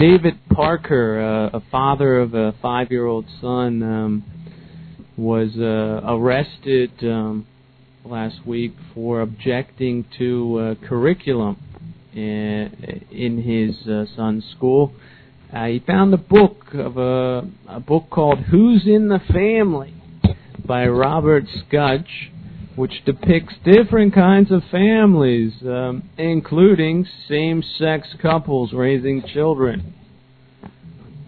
David Parker, uh, a father of a five-year-old son, um, was uh, arrested um, last week for objecting to uh, curriculum in, in his uh, son's school. Uh, he found a book of a, a book called "Who's in the Family" by Robert Skutch, which depicts different kinds of families, um, including same-sex couples raising children.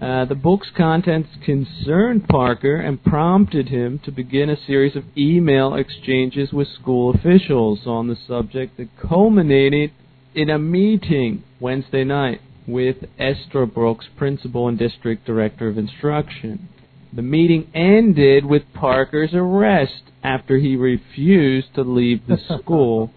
Uh, the book's contents concerned Parker and prompted him to begin a series of email exchanges with school officials on the subject that culminated in a meeting Wednesday night with Estabrook's, principal and district director of instruction. The meeting ended with Parker's arrest after he refused to leave the school,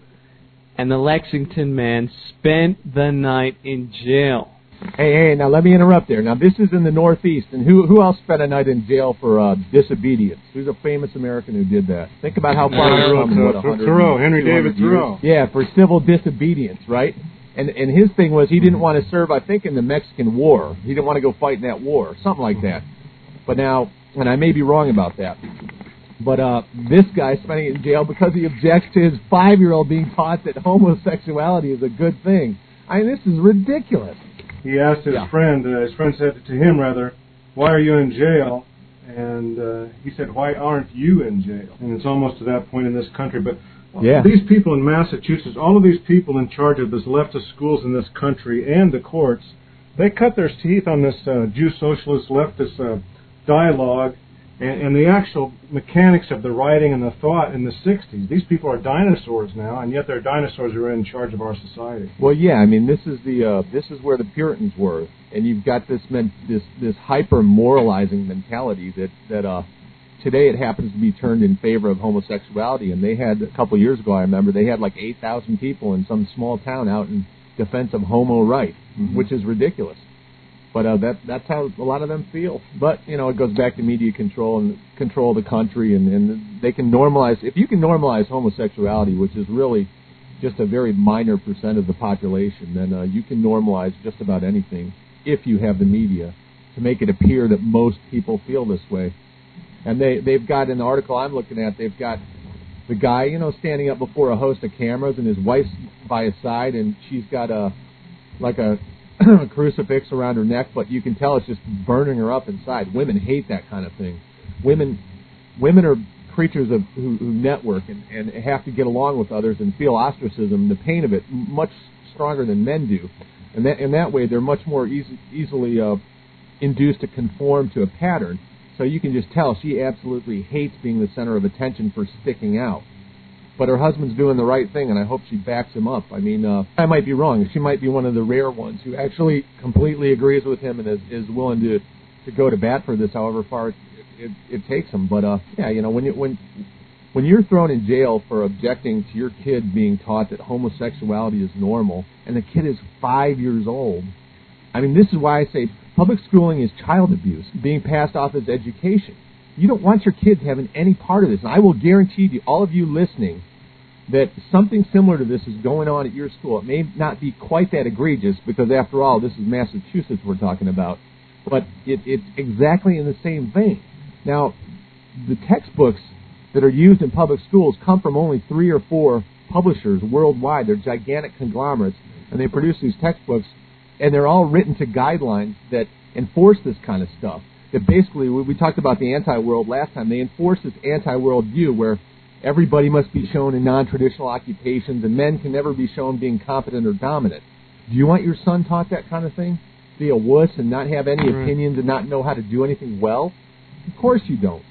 and the Lexington man spent the night in jail. Hey, hey, now let me interrupt there. Now this is in the Northeast, and who who else spent a night in jail for uh, disobedience? Who's a famous American who did that? Think about how far we've come. in, What, 100, Thoreau, Henry David? Thoreau. Yeah, for civil disobedience, right? And and his thing was he didn't want to serve. I think in the Mexican War, he didn't want to go fight in that war, something like that. But now, and I may be wrong about that. But uh, this guy spending it in jail because he objects to his five-year-old being taught that homosexuality is a good thing. I mean, this is ridiculous. He asked his Yeah. friend, uh, his friend said to him rather, why are you in jail? And uh, he said, why aren't you in jail? And it's almost to that point in this country. But Yeah. these people in Massachusetts, all of these people in charge of this leftist schools in this country and the courts, they cut their teeth on this uh, Jew socialist leftist uh, dialogue and, and the actual mechanics of the writing and the thought in the 60s. These people are dinosaurs now, and yet they're dinosaurs who are in charge of our society. Well, yeah, I mean, this is the uh, this is where the Puritans were, and you've got this men- this this hyper moralizing mentality that that uh, today it happens to be turned in favor of homosexuality. And they had a couple years ago, I remember they had like eight thousand people in some small town out in defense of homo right, which is ridiculous. But uh, that that's how a lot of them feel. But you know, it goes back to media control and control of the country, and, and they can normalize. If you can normalize homosexuality, which is really just a very minor percent of the population, then uh, you can normalize just about anything if you have the media to make it appear that most people feel this way. And they they've got in the article I'm looking at, they've got the guy, you know, standing up before a host of cameras, and his wife's by his side, and she's got a like a crucifix around her neck, but you can tell it's just burning her up inside. Women hate that kind of thing. Women women are creatures of who, who network and, and have to get along with others and feel ostracism, the pain of it, much stronger than men do. And that in that way, they're much more easy, easily uh, induced to conform to a pattern. So you can just tell she absolutely hates being the center of attention for sticking out. But her husband's doing the right thing, and I hope she backs him up. I mean, uh, I might be wrong. She might be one of the rare ones who actually completely agrees with him and is, is willing to to go to bat for this, however far it, it, it takes him. But uh, yeah, you know, when you when when you're thrown in jail for objecting to your kid being taught that homosexuality is normal, and the kid is five years old, I mean, this is why I say public schooling is child abuse being passed off as education. You don't want your kids having any part of this. And I will guarantee to all of you listening that something similar to this is going on at your school. It may not be quite that egregious because, after all, this is Massachusetts we're talking about, but it, it's exactly in the same vein. Now, the textbooks that are used in public schools come from only three or four publishers worldwide. They're gigantic conglomerates, and they produce these textbooks, and they're all written to guidelines that enforce this kind of stuff. That basically, we we talked about the anti-world last time. They enforce this anti-world view where everybody must be shown in non-traditional occupations, and men can never be shown being competent or dominant. Do you want your son taught that kind of thing? Be a wuss and not have any Right. opinions and not know how to do anything well? Of course you don't.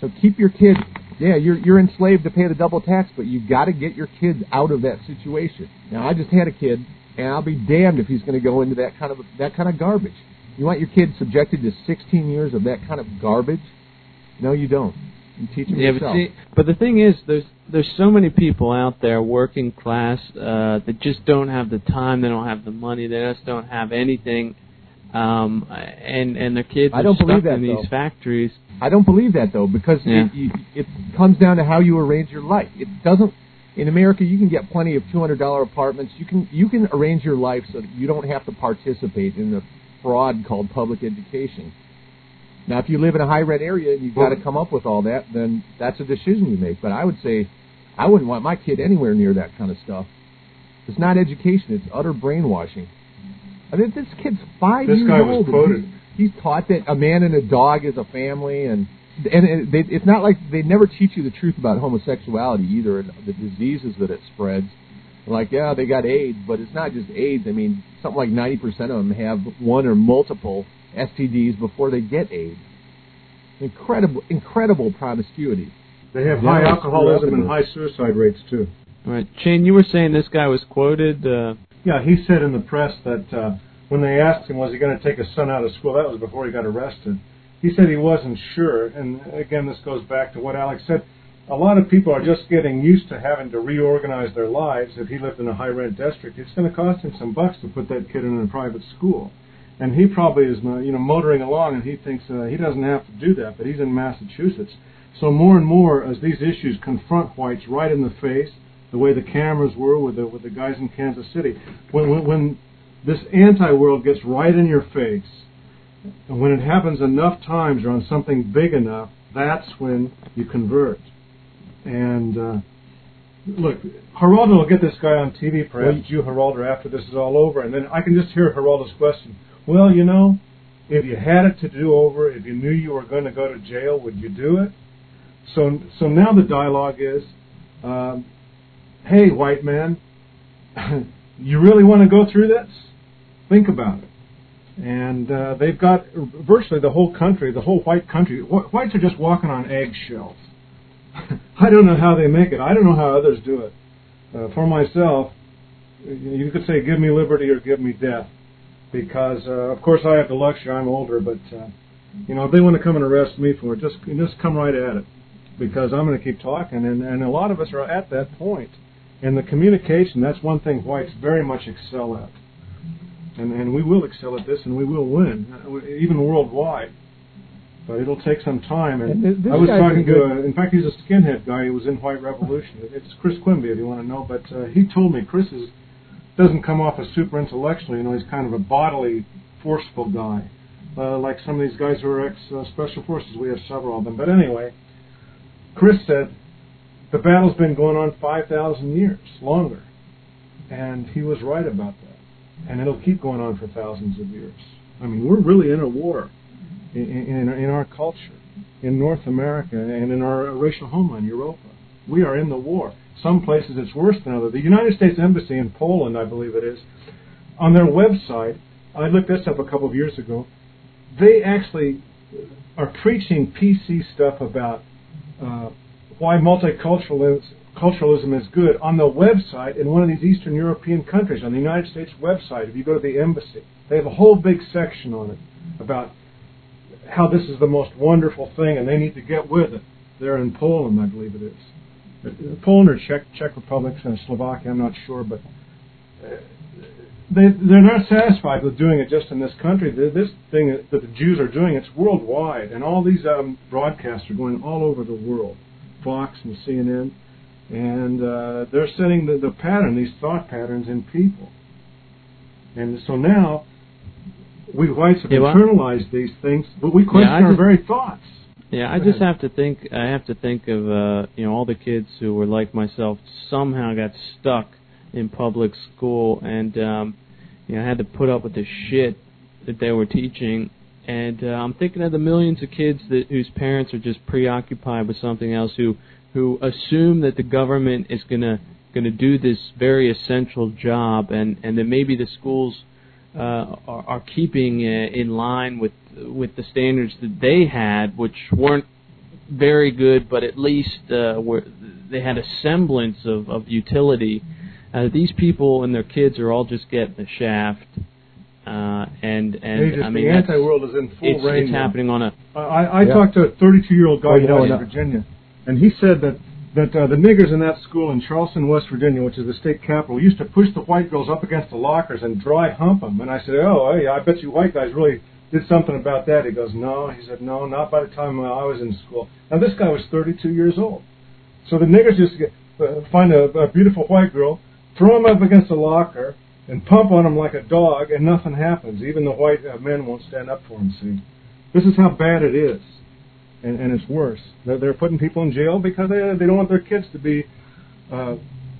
So keep your kid. Yeah, you're you're enslaved to pay the double tax, but you've got to get your kids out of that situation. Now, I just had a kid, and I'll be damned if he's going to go into that kind of that kind of garbage. You want your kid subjected to 16 years of that kind of garbage? No, you don't. You teach them Yeah, yourself. but see, but the thing is, there's there's so many people out there, working class, uh, that just don't have the time, they don't have the money, they just don't have anything, um, and and their kids I are don't stuck believe that, in these though. factories. I don't believe that though, because Yeah. it, it comes down to how you arrange your life. It doesn't. In America, you can get plenty of two hundred dollar apartments. You can you can arrange your life so that you don't have to participate in the fraud called public education. Now, if you live in a high rent area and you've got to come up with all that, then that's a decision you make. But I would say I wouldn't want my kid anywhere near that kind of stuff. It's not education; it's utter brainwashing. I mean, this kid's five This years guy old. was quoted. He's, he's taught that a man and a dog is a family, and and it, they, it's not like they never teach you the truth about homosexuality either, and the diseases that it spreads. Like, yeah, they got AIDS, but it's not just AIDS. I mean, something like ninety percent of them have one or multiple STDs before they get AIDS. Incredible, incredible promiscuity. They have Yeah, high it's alcoholism and high suicide rates too. All right, Shane, you were saying this guy was quoted. Uh, Yeah, he said in the press that uh, when they asked him was he going to take his son out of school, that was before he got arrested. He said he wasn't sure, and again, this goes back to what Alex said. A lot of people are just getting used to having to reorganize their lives. If he lived in a high rent district, it's going to cost him some bucks to put that kid in a private school. And he probably is, uh, you know, motoring along, and he thinks uh, he doesn't have to do that, but he's in Massachusetts. So more and more, as these issues confront whites right in the face, the way the cameras were with the with the guys in Kansas City, when when, when this anti-world gets right in your face, and when it happens enough times or on something big enough, that's when you convert. And uh, look, Geraldo will get this guy on TV, perhaps you, Geraldo, after this is all over, and then I can just hear Geraldo's question. Well, you know, if you had it to do over, if you knew you were going to go to jail, would you do it? So, so now the dialogue is, um, hey, white man, you really want to go through this? Think about it. And uh, they've got virtually the whole country, the whole white country. Wh- Whites are just walking on eggshells. I don't know how they make it. I don't know how others do it. Uh, for myself, you could say, give me liberty or give me death. Because, uh, of course, I have the luxury. I'm older, but, uh, you know, if they want to come and arrest me for it, just, just come right at it. Because I'm going to keep talking. And, and a lot of us are at that point. And the communication, that's one thing whites very much excel at. And, and we will excel at this, and we will win, uh, even worldwide. But it'll take some time. And, And this I was talking to, a, in fact, he's a skinhead guy who was in White Revolution. It's Chris Quimby, if you want to know. But uh, he told me Chris is, doesn't come off as super intellectual. You know, he's kind of a bodily, forceful guy, uh, like some of these guys who are ex uh, special forces. We have several of them. But anyway, Chris said the battle's been going on 5,000 years, longer. And he was right about that. And it'll keep going on for thousands of years. I mean, we're really in a war in, in, in our culture, in North America, and in our racial homeland, Europa. We are in the war. Some places it's worse than others. The United States Embassy in Poland, I believe it is, on their website, I looked this up a couple of years ago, they actually are preaching PC stuff about uh, why multiculturalism culturalism is good on the website in one of these Eastern European countries, on the United States website. If you go to the embassy, they have a whole big section on it about how this is the most wonderful thing, and they need to get with it. They're in Poland, I believe it is. Poland or Czech, Czech Republic, and Slovakia, I'm not sure, but uh, they they're not satisfied with doing it just in this country. This thing that the Jews are doing, it's worldwide, and all these um, broadcasts are going all over the world, Fox and CNN, and uh, they're setting the, the pattern, these thought patterns in people. And so now, we whites have Yeah, well- internalized these things, but we question I our just- very thoughts. Yeah, I just have to think. I have to think of uh, you know all the kids who were like myself somehow got stuck in public school and um, you know had to put up with the shit that they were teaching. And uh, I'm thinking of the millions of kids that whose parents are just preoccupied with something else, who who assume that the government is gonna gonna do this very essential job, and and that maybe the schools are, are keeping uh, in line with with the standards that they had, which weren't very good, but at least uh, were they had a semblance of, of utility. Uh, these people and their kids are all just getting the shaft, uh, and and just- I mean the anti-world is in full it's, reign it's now. happening on a I, I Yeah. talked to a 32-year-old guy Well, you in know, West uh, Virginia, and he said that that uh, the niggers in that school in Charleston, West Virginia, which is the state capital, used to push the white girls up against the lockers and dry hump them. And I said, "Oh, hey, I bet you white guys really did something about that." He goes, "No," he said, "No, not by the time I was in school." Now this guy was 32 years old, so the niggers just get, uh, find a, a beautiful white girl, throw him up against a locker, and pump on him like a dog, and nothing happens. Even the white uh, men won't stand up for him. See, this is how bad it is, and, and it's worse. They're, they're putting people in jail because they they don't want their kids to be uh,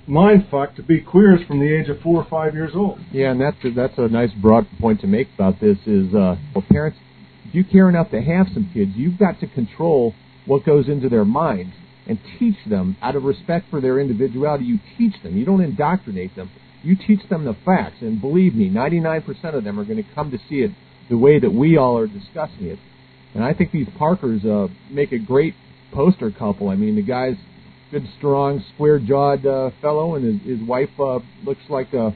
mind fucked to be queers from the age of four or five years old. Yeah, and that's a, that's a nice broad point to make about this. Is uh, well, parents, if you care enough to have some kids, you've got to control what goes into their minds and teach them out of respect for their individuality. You teach them. You don't indoctrinate them. You teach them the facts, and believe me, 99% of them are going to come to see it the way that we all are discussing it. And I think these Parkers uh, make a great poster couple. I mean, the guy's good, strong, square-jawed uh, fellow, and his, his wife uh, looks like a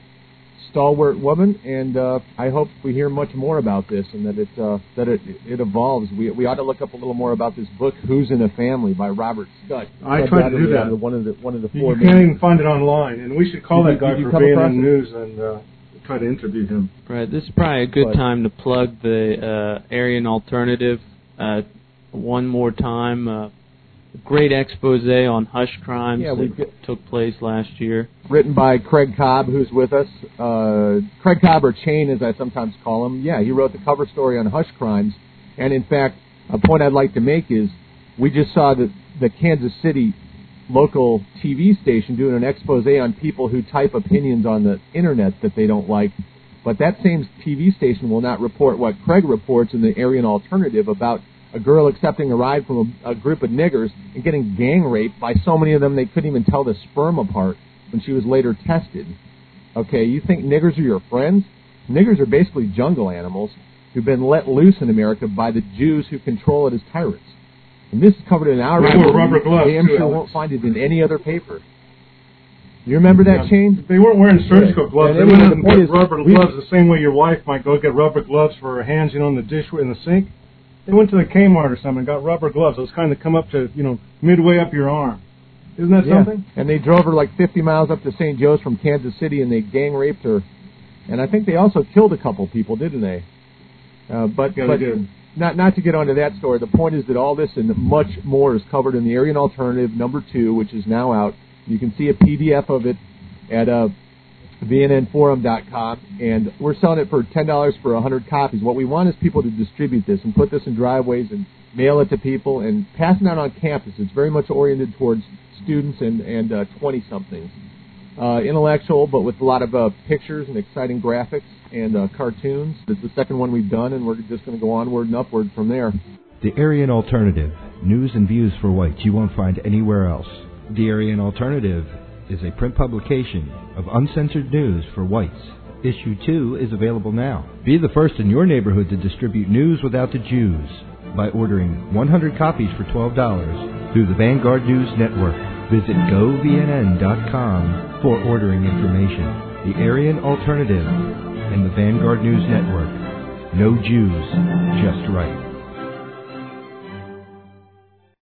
stalwart woman, and uh, I hope we hear much more about this and that it uh, that it it evolves. We we ought to look up a little more about this book, Who's in a Family, by Robert Scott. I tried to do that. One of the one of the four. You can't even find it online, and we should call Did that you- guy for come being across in it? news and uh, try to interview him. Right. This is probably a good But- time to plug the uh, Aryan Alternative uh, one more time. Uh, great expose on hush crimes Yeah, that get- took place last year. written by Craig Cobb, who's with us. Uh, Craig Cobb, or Chain, as I sometimes call him. Yeah, he wrote the cover story on hush crimes. And in fact, a point I'd like to make is we just saw the, the Kansas City local TV station doing an expose on people who type opinions on the internet that they don't like. But that same TV station will not report what Craig reports in the Aryan Alternative about a girl accepting a ride from a, a group of niggers and getting gang raped by so many of them they couldn't even tell the sperm apart when she was later tested. Okay, you think niggers are your friends? Niggers are basically jungle animals who've been let loose in America by the Jews who control it as tyrants. And this is covered in our wore rubber gloves, Damn sure won't find it in any other paper. You remember that Yeah. chain? They weren't wearing surgical gloves. And They went out the and is, rubber gloves the same way your wife might go get rubber gloves for her hands, you know, in the dish in the sink. They went to the Kmart or something and got rubber gloves. Those kind that come up to you know midway up your arm. Isn't that Yeah. something? And they drove her like 50 miles up to St. Joe's from Kansas City, and they gang raped her. And I think they also killed a couple people, didn't they? Uh, but Yeah, but they not not to get onto that story. The point is that all this and much more is covered in the Aryan Alternative number two, which is now out. You can see a PDF of it at uh, VNNforum.com, and we're selling it for ten dollars for hundred copies. What we want is people to distribute this and put this in driveways and mail it to people and pass it out on campus. It's very much oriented towards students and and uh, twenty somethings. Uh, intellectual, but with a lot of uh, pictures and exciting graphics and uh, cartoons. It's the second one we've done, and we're just going to go onward and upward from there. The Aryan Alternative News and Views for Whites you won't find anywhere else. The Aryan Alternative is a print publication of uncensored news for whites. Issue 2 is available now. Be the first in your neighborhood to distribute news without the Jews by ordering 100 copies for $12 through the Vanguard News Network. Visit govnn.com for ordering information. The Aryan Alternative and the Vanguard News Network. No Jews, just right.